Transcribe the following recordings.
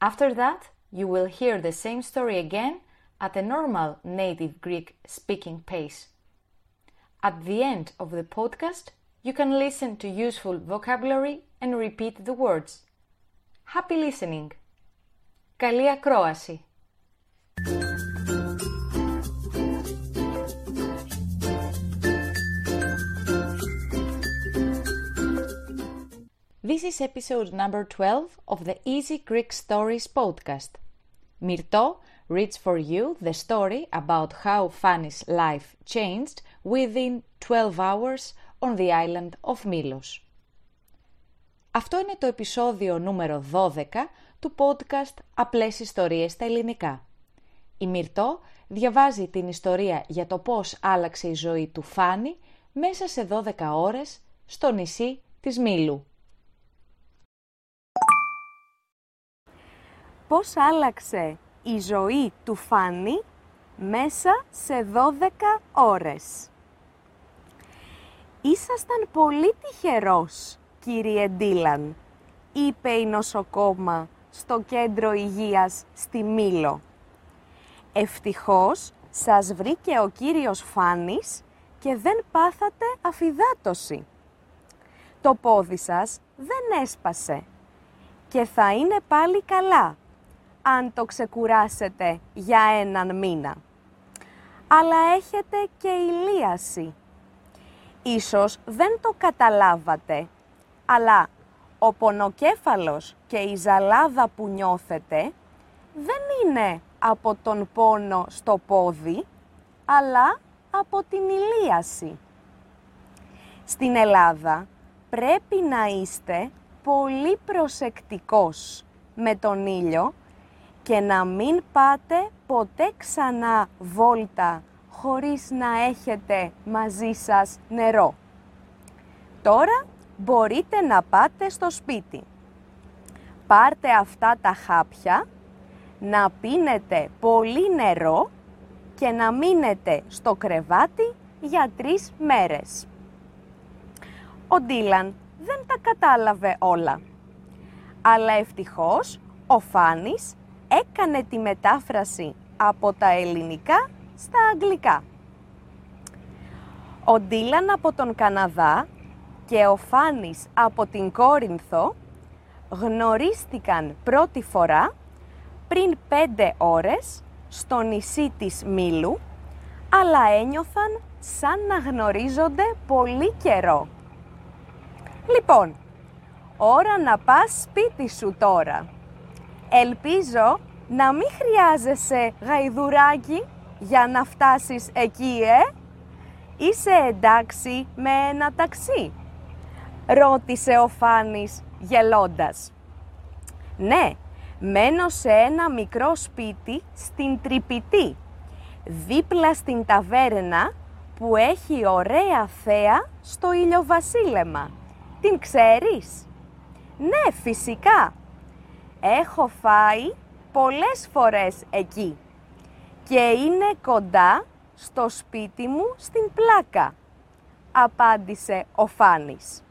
After that, you will hear the same story again at a normal native Greek speaking pace. At the end of the podcast, you can listen to useful vocabulary and repeat the words. Happy listening! Καλή ακρόαση! This is episode number 12 of the Easy Greek Stories podcast. Myrto reads for you the story about how Fanny's life changed within 12 hours on the island of Milos. Αυτό είναι το επεισόδιο νούμερο 12 του podcast «Απλές ιστορίες στα ελληνικά». Η Μυρτώ διαβάζει την ιστορία για το πώς άλλαξε η ζωή του Φάνη μέσα σε 12 ώρες στο νησί της Μήλου. Πώς άλλαξε η ζωή του Φάνη μέσα σε 12 ώρες. «Ήσασταν πολύ τυχερός, κύριε Ντίλαν», είπε η νοσοκόμα στο κέντρο υγείας στη Μήλο. «Ευτυχώς σας βρήκε ο κύριος Φάνης και δεν πάθατε αφυδάτωση. Το πόδι σας δεν έσπασε και θα είναι πάλι καλά αν το ξεκουράσετε για έναν μήνα. Αλλά έχετε και ηλίαση. Ίσως δεν το καταλάβατε, αλλά ο πονοκέφαλος και η ζαλάδα που νιώθετε δεν είναι από τον πόνο στο πόδι, αλλά από την ηλίαση. Στην Ελλάδα πρέπει να είστε πολύ προσεκτικός με τον ήλιο και να μην πάτε ποτέ ξανά βόλτα χωρίς να έχετε μαζί σας νερό. Τώρα μπορείτε να πάτε στο σπίτι. Πάρτε αυτά τα χάπια, να πίνετε πολύ νερό και να μείνετε στο κρεβάτι για τρεις μέρες. Ο Ντίλαν δεν τα κατάλαβε όλα. Αλλά ευτυχώς ο Φάνης έκανε τη μετάφραση από τα ελληνικά στα αγγλικά. Ο Ντίλαν από τον Καναδά και ο Φάνης από την Κόρινθο γνωρίστηκαν πρώτη φορά πριν πέντε ώρες στο νησί της Μήλου, αλλά ένιωθαν σαν να γνωρίζονται πολύ καιρό. Λοιπόν, ώρα να πας σπίτι σου τώρα. Ελπίζω να μην χρειάζεσαι γαϊδουράκι για να φτάσεις εκεί, ε! Είσαι εντάξει με ένα ταξί, ρώτησε ο Φάνης γελώντας. Ναι, μένω σε ένα μικρό σπίτι στην Τρυπητή, δίπλα στην ταβέρνα που έχει ωραία θέα στο ηλιοβασίλεμα. Την ξέρεις; Ναι, φυσικά, Έχω φάει πολλές φορές εκεί και είναι κοντά στο σπίτι μου στην πλάκα, απάντησε ο Φάνης.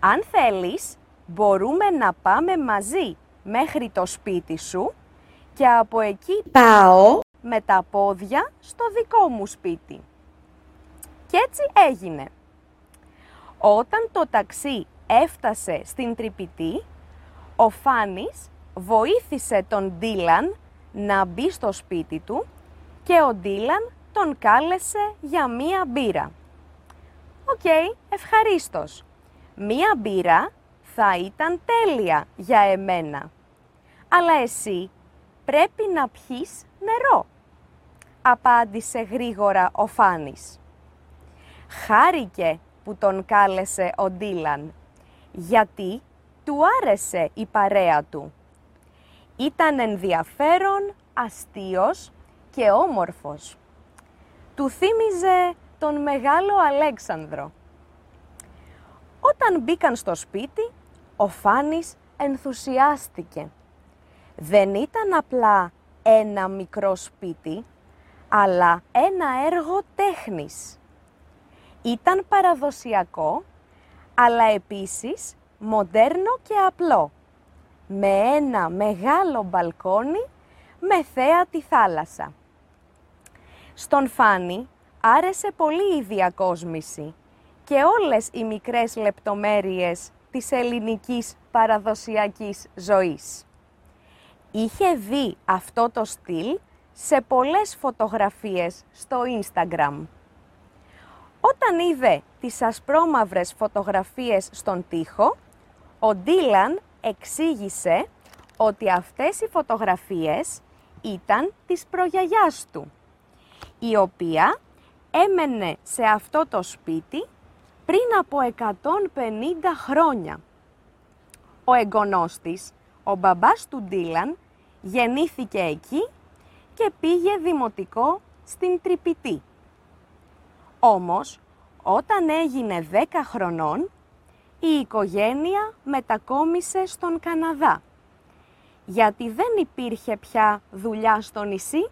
Αν θέλεις, μπορούμε να πάμε μαζί μέχρι το σπίτι σου και από εκεί πάω με τα πόδια στο δικό μου σπίτι. Και έτσι έγινε. Όταν το ταξί έφτασε στην Τρυπητή, ο Φάνης βοήθησε τον Ντίλαν να μπει στο σπίτι του και ο Ντίλαν τον κάλεσε για μία μπύρα. «OK, okay, ευχαρίστως. Μία μπύρα θα ήταν τέλεια για εμένα. Αλλά εσύ πρέπει να πιείς νερό», απάντησε γρήγορα ο Φάνης. Χάρηκε που τον κάλεσε ο Ντίλαν, γιατί του άρεσε η παρέα του. Ήταν ενδιαφέρον, αστείος και όμορφος. Του θύμιζε τον μεγάλο Αλέξανδρο. Όταν μπήκαν στο σπίτι, ο Φάνης ενθουσιάστηκε. Δεν ήταν απλά ένα μικρό σπίτι, αλλά ένα έργο τέχνης. Ήταν παραδοσιακό, αλλά επίσης μοντέρνο και απλό, με ένα μεγάλο μπαλκόνι με θέα τη θάλασσα. Στον Φάνη άρεσε πολύ η διακόσμηση και όλες οι μικρές λεπτομέρειες της ελληνικής παραδοσιακής ζωής. Είχε δει αυτό το στυλ σε πολλές φωτογραφίες στο Instagram. Όταν είδε τις ασπρόμαυρες φωτογραφίες στον τοίχο, ο Ντίλαν εξήγησε ότι αυτές οι φωτογραφίες ήταν της προγιαγιάς του, η οποία έμενε σε αυτό το σπίτι πριν από 150 χρόνια. Ο εγγονός της, ο μπαμπάς του Ντίλαν, γεννήθηκε εκεί και πήγε δημοτικό στην Τρυπητή. Όμως, όταν έγινε 10 χρονών, η οικογένεια μετακόμισε στον Καναδά, γιατί δεν υπήρχε πια δουλειά στο νησί.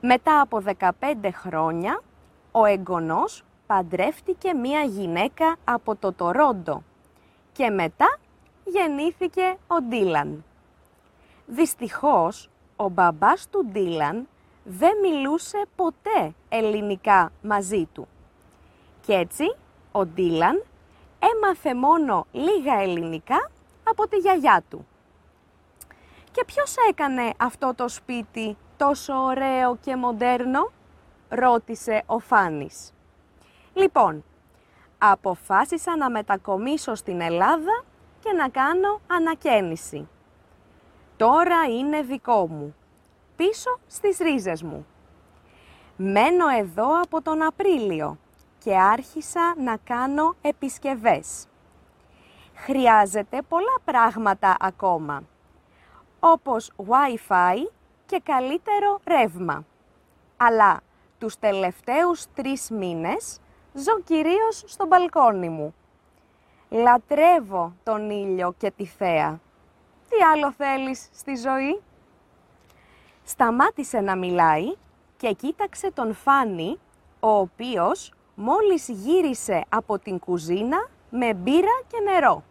Μετά από 15 χρόνια, ο εγγονός παντρεύτηκε μία γυναίκα από το Τορόντο και μετά γεννήθηκε ο Ντίλαν. Δυστυχώς, ο μπαμπάς του Ντίλαν δεν μιλούσε ποτέ ελληνικά μαζί του. Κι έτσι, ο Ντίλαν έμαθε μόνο λίγα ελληνικά από τη γιαγιά του. Και ποιος έκανε αυτό το σπίτι τόσο ωραίο και μοντέρνο, ρώτησε ο Φάνης. Λοιπόν, αποφάσισα να μετακομίσω στην Ελλάδα και να κάνω ανακαίνιση. Τώρα είναι δικό μου, πίσω στις ρίζες μου. Μένω εδώ από τον Απρίλιο και άρχισα να κάνω επισκευές. Χρειάζεται πολλά πράγματα ακόμα, όπως Wi-Fi και καλύτερο ρεύμα. Αλλά τους τελευταίους τρεις μήνες ζω κυρίως στο μπαλκόνι μου. Λατρεύω τον ήλιο και τη θέα. Τι άλλο θέλεις στη ζωή; Σταμάτησε να μιλάει και κοίταξε τον Φάνη, ο οποίος μόλις γύρισε από την κουζίνα με μπύρα και νερό.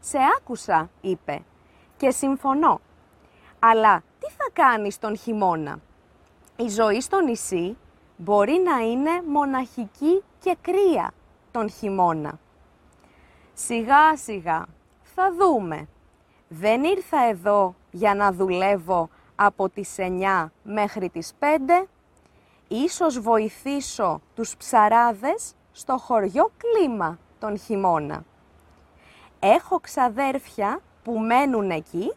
«Σε άκουσα», είπε, «και συμφωνώ. Αλλά τι θα κάνεις τον χειμώνα; Η ζωή στο νησί μπορεί να είναι μοναχική και κρύα τον χειμώνα. Σιγά σιγά, θα δούμε. Δεν ήρθα εδώ για να δουλεύω από τις 9 μέχρι τις 5 ίσως βοηθήσω τους ψαράδες στο χωριό κλίμα τον χειμώνα. Έχω ξαδέρφια που μένουν εκεί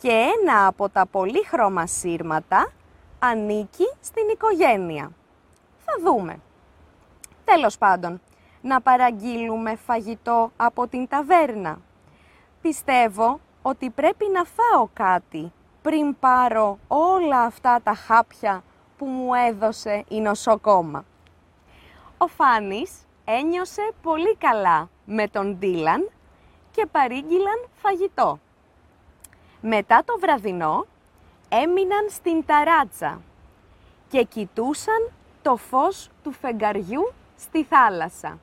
και ένα από τα πολύχρωμα σύρματα ανήκει στην οικογένεια. Θα δούμε. Τέλος πάντων, να παραγγείλουμε φαγητό από την ταβέρνα. Πιστεύω ότι πρέπει να φάω κάτι πριν πάρω όλα αυτά τα χάπια που μου έδωσε η νοσοκόμα. Ο Φάνης ένιωσε πολύ καλά με τον Ντίλαν και παρήγγειλαν φαγητό. Μετά το βραδινό έμειναν στην ταράτσα και κοιτούσαν το φως του φεγγαριού στη θάλασσα.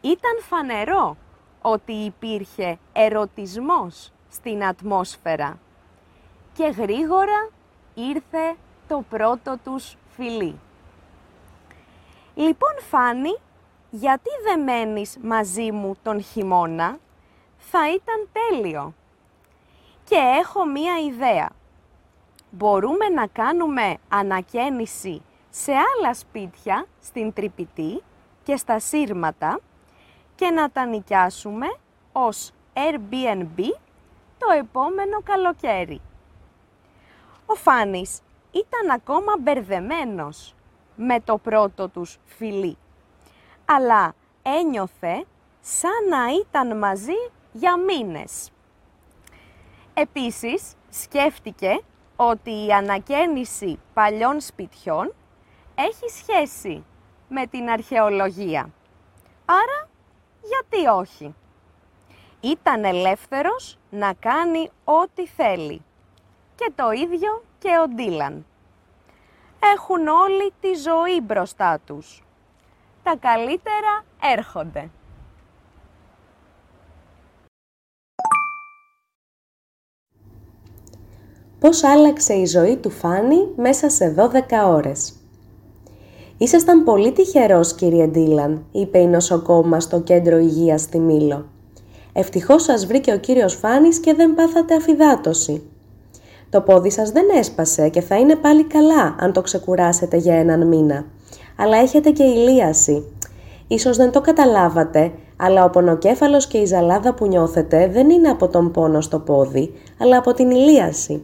Ήταν φανερό ότι υπήρχε ερωτισμός στην ατμόσφαιρα και γρήγορα ήρθε το πρώτο τους φιλί. Λοιπόν Φάνη, γιατί δεν μένεις μαζί μου τον χειμώνα, θα ήταν τέλειο. Και έχω μία ιδέα. Μπορούμε να κάνουμε ανακαίνιση σε άλλα σπίτια στην Τρυπητή και στα Σύρματα και να τα νοικιάσουμε ως Airbnb το επόμενο καλοκαίρι. Ο Φάνης ήταν ακόμα μπερδεμένος με το πρώτο τους φιλί, αλλά ένιωθε σαν να ήταν μαζί για μήνες. Επίσης, σκέφτηκε ότι η ανακαίνιση παλιών σπιτιών έχει σχέση με την αρχαιολογία. Άρα, γιατί όχι; Ήταν ελεύθερος να κάνει ό,τι θέλει. Και το ίδιο και ο Ντίλαν. Έχουν όλοι τη ζωή μπροστά τους. Τα καλύτερα έρχονται. Πώς άλλαξε η ζωή του Φάνη μέσα σε 12 ώρες; «Ήσασταν πολύ τυχερός, κύριε Ντίλαν», είπε η νοσοκόμα στο κέντρο υγείας στη Μήλο. «Ευτυχώς σας βρήκε ο κύριος Φάνης και δεν πάθατε αφυδάτωση. Το πόδι σας δεν έσπασε και θα είναι πάλι καλά αν το ξεκουράσετε για έναν μήνα. Αλλά έχετε και ηλίαση. Ίσως δεν το καταλάβατε, αλλά ο πονοκέφαλος και η ζαλάδα που νιώθετε δεν είναι από τον πόνο στο πόδι, αλλά από την ηλίαση.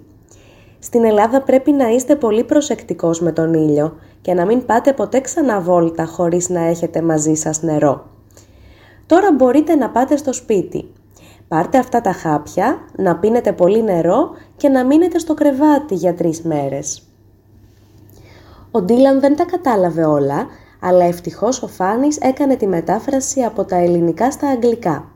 Στην Ελλάδα πρέπει να είστε πολύ προσεκτικός με τον ήλιο και να μην πάτε ποτέ ξανά βόλτα χωρίς να έχετε μαζί σας νερό. Τώρα μπορείτε να πάτε στο σπίτι. Πάρτε αυτά τα χάπια, να πίνετε πολύ νερό και να μείνετε στο κρεβάτι για τρεις μέρες. Ο Ντίλαν δεν τα κατάλαβε όλα, αλλά ευτυχώς ο Φάνης έκανε τη μετάφραση από τα ελληνικά στα αγγλικά.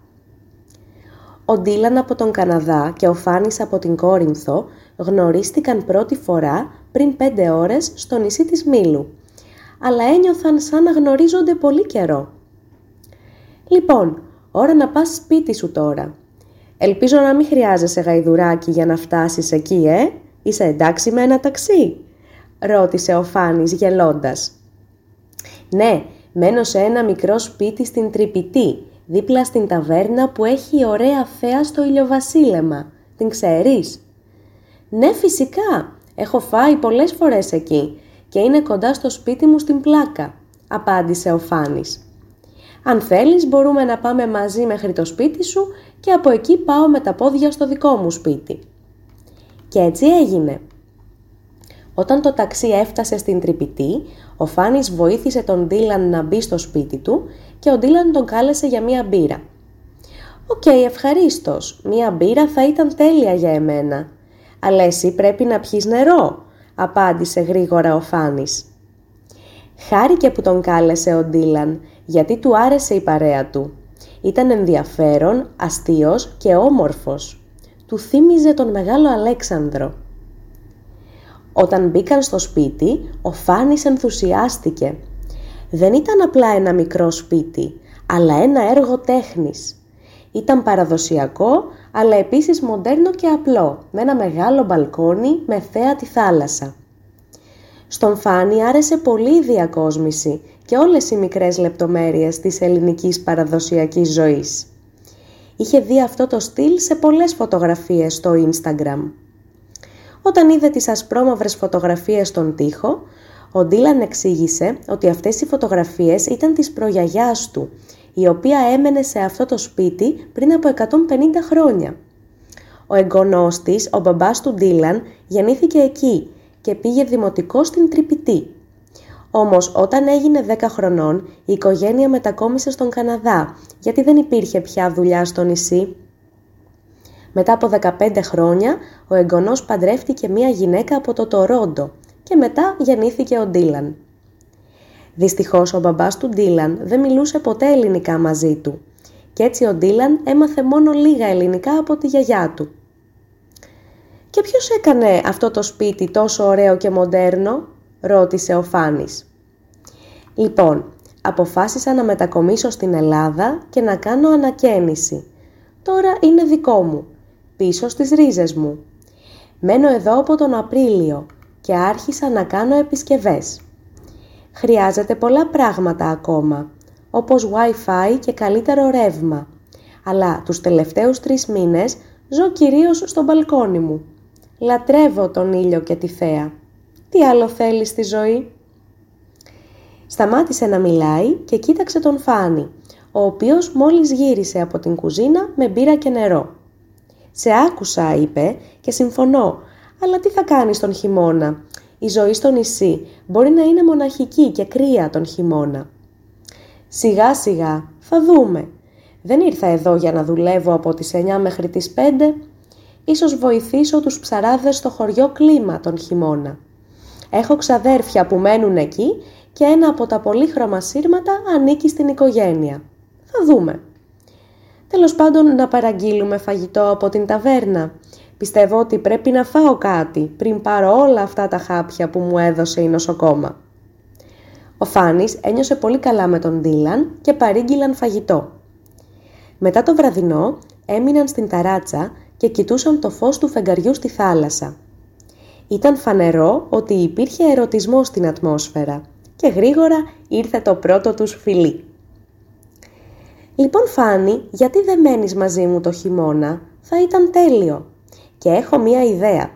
Ο Ντίλαν από τον Καναδά και ο Φάνης από την Κόρινθο γνωρίστηκαν πρώτη φορά πριν πέντε ώρες στο νησί της Μήλου, αλλά ένιωθαν σαν να γνωρίζονται πολύ καιρό. «Λοιπόν, ώρα να πας σπίτι σου τώρα. Ελπίζω να μην χρειάζεσαι γαϊδουράκι για να φτάσεις εκεί, ε! Είσαι εντάξει με ένα ταξί» ρώτησε ο Φάνης γελώντας. «Ναι, μένω σε ένα μικρό σπίτι στην Τρυπητή, δίπλα στην ταβέρνα που έχει ωραία θέα στο ηλιοβασίλεμα. Την ξέρεις» «Ναι, φυσικά. Έχω φάει πολλές φορές εκεί και είναι κοντά στο σπίτι μου στην πλάκα», απάντησε ο Φάνης. «Αν θέλεις μπορούμε να πάμε μαζί μέχρι το σπίτι σου και από εκεί πάω με τα πόδια στο δικό μου σπίτι». Και έτσι έγινε. Όταν το ταξί έφτασε στην Τρυπητή, ο Φάνης βοήθησε τον Ντίλαν να μπει στο σπίτι του και ο Ντίλαν τον κάλεσε για μία μπύρα. «OK, okay, ευχαρίστως. Μία μπύρα θα ήταν τέλεια για εμένα», «Αλλά εσύ πρέπει να πιείς νερό», απάντησε γρήγορα ο Φάνης. Χάρηκε που τον κάλεσε ο Ντίλαν, γιατί του άρεσε η παρέα του. Ήταν ενδιαφέρον, αστείος και όμορφος. Του θύμιζε τον μεγάλο Αλέξανδρο. Όταν μπήκαν στο σπίτι, ο Φάνης ενθουσιάστηκε. Δεν ήταν απλά ένα μικρό σπίτι, αλλά ένα έργο τέχνης. Ήταν παραδοσιακό, αλλά επίσης μοντέρνο και απλό, με ένα μεγάλο μπαλκόνι με θέα τη θάλασσα. Στον Φάνη άρεσε πολύ η διακόσμηση και όλες οι μικρές λεπτομέρειες της ελληνικής παραδοσιακής ζωής. Είχε δει αυτό το στυλ σε πολλές φωτογραφίες στο Instagram. Όταν είδε τις ασπρόμαυρες φωτογραφίες στον τοίχο, ο Ντίλαν εξήγησε ότι αυτές οι φωτογραφίες ήταν της προγιαγιάς του η οποία έμενε σε αυτό το σπίτι πριν από 150 χρόνια. Ο εγγονός της, ο μπαμπάς του Ντίλαν, γεννήθηκε εκεί και πήγε δημοτικό στην Τρυπητή. Όμως όταν έγινε 10 χρονών, η οικογένεια μετακόμισε στον Καναδά, γιατί δεν υπήρχε πια δουλειά στο νησί. Μετά από 15 χρόνια, ο εγγονός παντρεύτηκε μία γυναίκα από το Τορόντο και μετά γεννήθηκε ο Ντίλαν. Δυστυχώς ο μπαμπάς του Ντίλαν δεν μιλούσε ποτέ ελληνικά μαζί του και έτσι ο Ντίλαν έμαθε μόνο λίγα ελληνικά από τη γιαγιά του. «Και ποιος έκανε αυτό το σπίτι τόσο ωραίο και μοντέρνο» ρώτησε ο Φάνης. «Λοιπόν, αποφάσισα να μετακομίσω στην Ελλάδα και να κάνω ανακαίνιση. Τώρα είναι δικό μου, πίσω στις ρίζες μου. Μένω εδώ από τον Απρίλιο και άρχισα να κάνω επισκευές χρειάζεται πολλά πράγματα ακόμα, όπως Wi-Fi και καλύτερο ρεύμα. Αλλά τους τελευταίους τρεις μήνες ζω κυρίως στο μπαλκόνι μου. Λατρεύω τον ήλιο και τη θέα. Τι άλλο θέλεις στη ζωή; Σταμάτησε να μιλάει και κοίταξε τον Φάνη, ο οποίος μόλις γύρισε από την κουζίνα με μπύρα και νερό. «Σε άκουσα», είπε, «και συμφωνώ, αλλά τι θα κάνεις τον χειμώνα; Η ζωή στο νησί μπορεί να είναι μοναχική και κρύα τον χειμώνα. Σιγά σιγά, θα δούμε. Δεν ήρθα εδώ για να δουλεύω από τις 9 μέχρι τις 5. Ίσως βοηθήσω τους ψαράδες στο χωριό κλίμα τον χειμώνα. Έχω ξαδέρφια που μένουν εκεί και ένα από τα πολύχρωμα σύρματα ανήκει στην οικογένεια. Θα δούμε. Τέλος πάντων να παραγγείλουμε φαγητό από την ταβέρνα. Πιστεύω ότι πρέπει να φάω κάτι πριν πάρω όλα αυτά τα χάπια που μου έδωσε η νοσοκόμα. Ο Φάνης ένιωσε πολύ καλά με τον Ντίλαν και παρήγγειλαν φαγητό. Μετά το βραδινό έμειναν στην ταράτσα και κοιτούσαν το φως του φεγγαριού στη θάλασσα. Ήταν φανερό ότι υπήρχε ερωτισμό στην ατμόσφαιρα και γρήγορα ήρθε το πρώτο τους φιλί. «Λοιπόν Φάνη, γιατί δεν μένεις μαζί μου το χειμώνα, θα ήταν τέλειο. Και έχω μία ιδέα.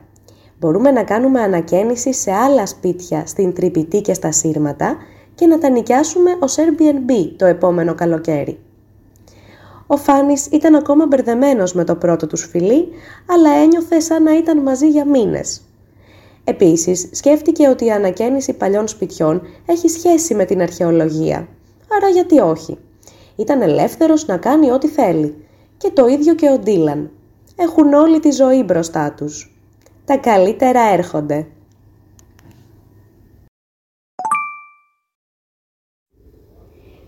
Μπορούμε να κάνουμε ανακαίνιση σε άλλα σπίτια στην Τρυπητή και στα Σύρματα και να τα νοικιάσουμε ως Airbnb το επόμενο καλοκαίρι. Ο Φάνης ήταν ακόμα μπερδεμένος με το πρώτο του φιλί, αλλά ένιωθε σαν να ήταν μαζί για μήνες. Επίσης, σκέφτηκε ότι η ανακαίνιση παλιών σπιτιών έχει σχέση με την αρχαιολογία. Άρα γιατί όχι; Ήταν ελεύθερος να κάνει ό,τι θέλει. Και το ίδιο και ο Ντίλαν. Έχουν όλη τη ζωή μπροστά τους. Τα καλύτερα έρχονται.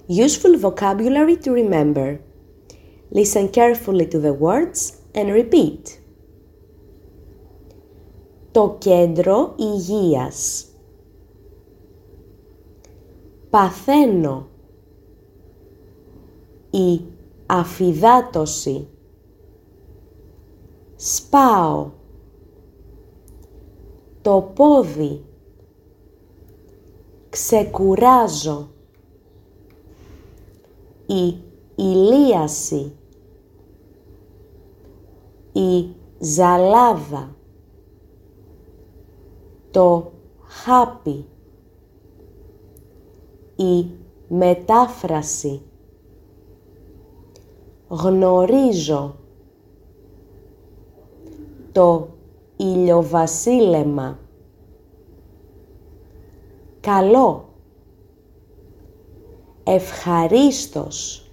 Useful vocabulary to remember. Listen carefully to the words and repeat. Το κέντρο υγείας. Παθαίνω. Η αφιδάτωση. Σπάω. Το πόδι. Ξεκουράζω η ηλίαση, η ζαλάδα, το χάπι, η μετάφραση, γνωρίζω, το ηλιοβασίλεμα, καλό, ευχαρίστως,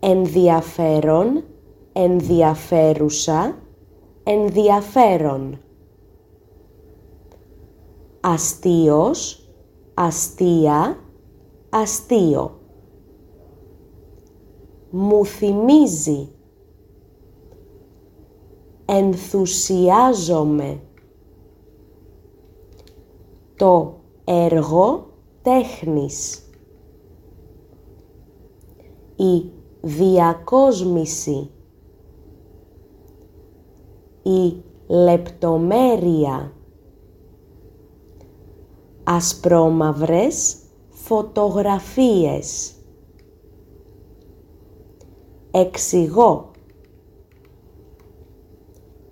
ενδιαφέρον, ενδιαφέρουσα, ενδιαφέρον. Αστείος, αστεία, αστείο. Μου θυμίζει. Ενθουσιάζομαι. Το έργο τέχνης. Η διακόσμηση. Η λεπτομέρεια. Ασπρόμαυρες φωτογραφίες. Εξηγώ.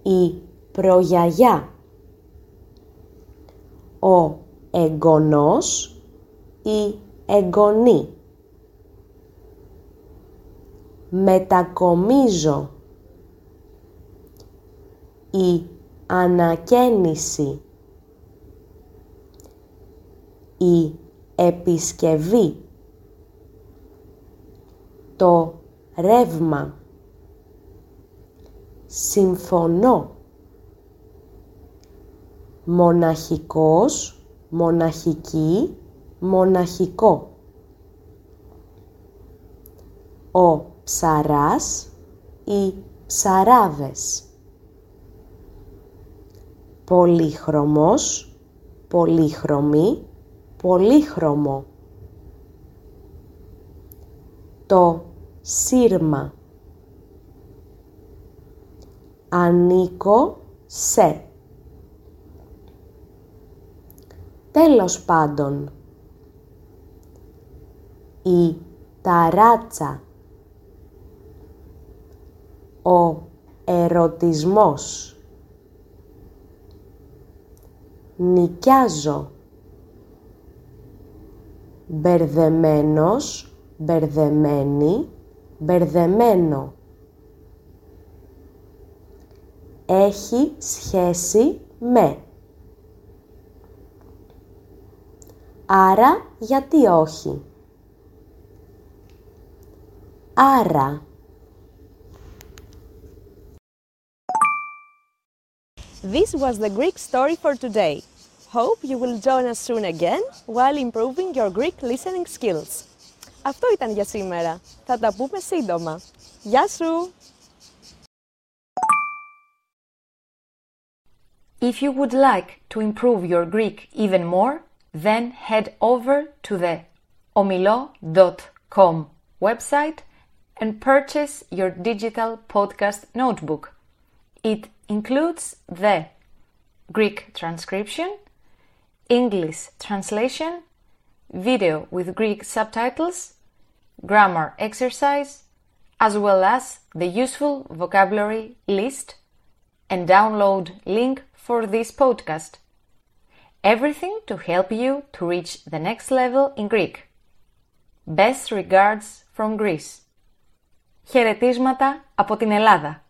Η προγιαγιά. Ο εγγονός ή εγγονή. Μετακομίζω. Η ανακαίνιση. Η επισκευή. Το ρεύμα. Συμφωνώ. Μοναχικός, μοναχική, μοναχικό. Ο ψαράς ή ψαράδες. Πολύχρωμος, πολύχρωμη, πολύχρωμο. Το σύρμα. Ανήκω σε. Τέλος πάντων η ταράτσα, ο ερωτισμός, νοικιάζω, μπερδεμένος, μπερδεμένη, μπερδεμένο. Έχει σχέση με. Άρα γιατί όχι; Άρα This was the Greek story for today. Hope you will join us soon again while improving your Greek listening skills. Αυτό ήταν για σήμερα. Θα τα πούμε σύντομα. Γεια σου! If you would like to improve your Greek even more, then head over to the omilo.com website and purchase your digital podcast notebook. It includes the Greek transcription, English translation, video with Greek subtitles, grammar exercise, as well as the useful vocabulary list and download link for this podcast. Everything to help you to reach the next level in Greek. Best regards from Greece. Χαιρετίσματα από την Ελλάδα.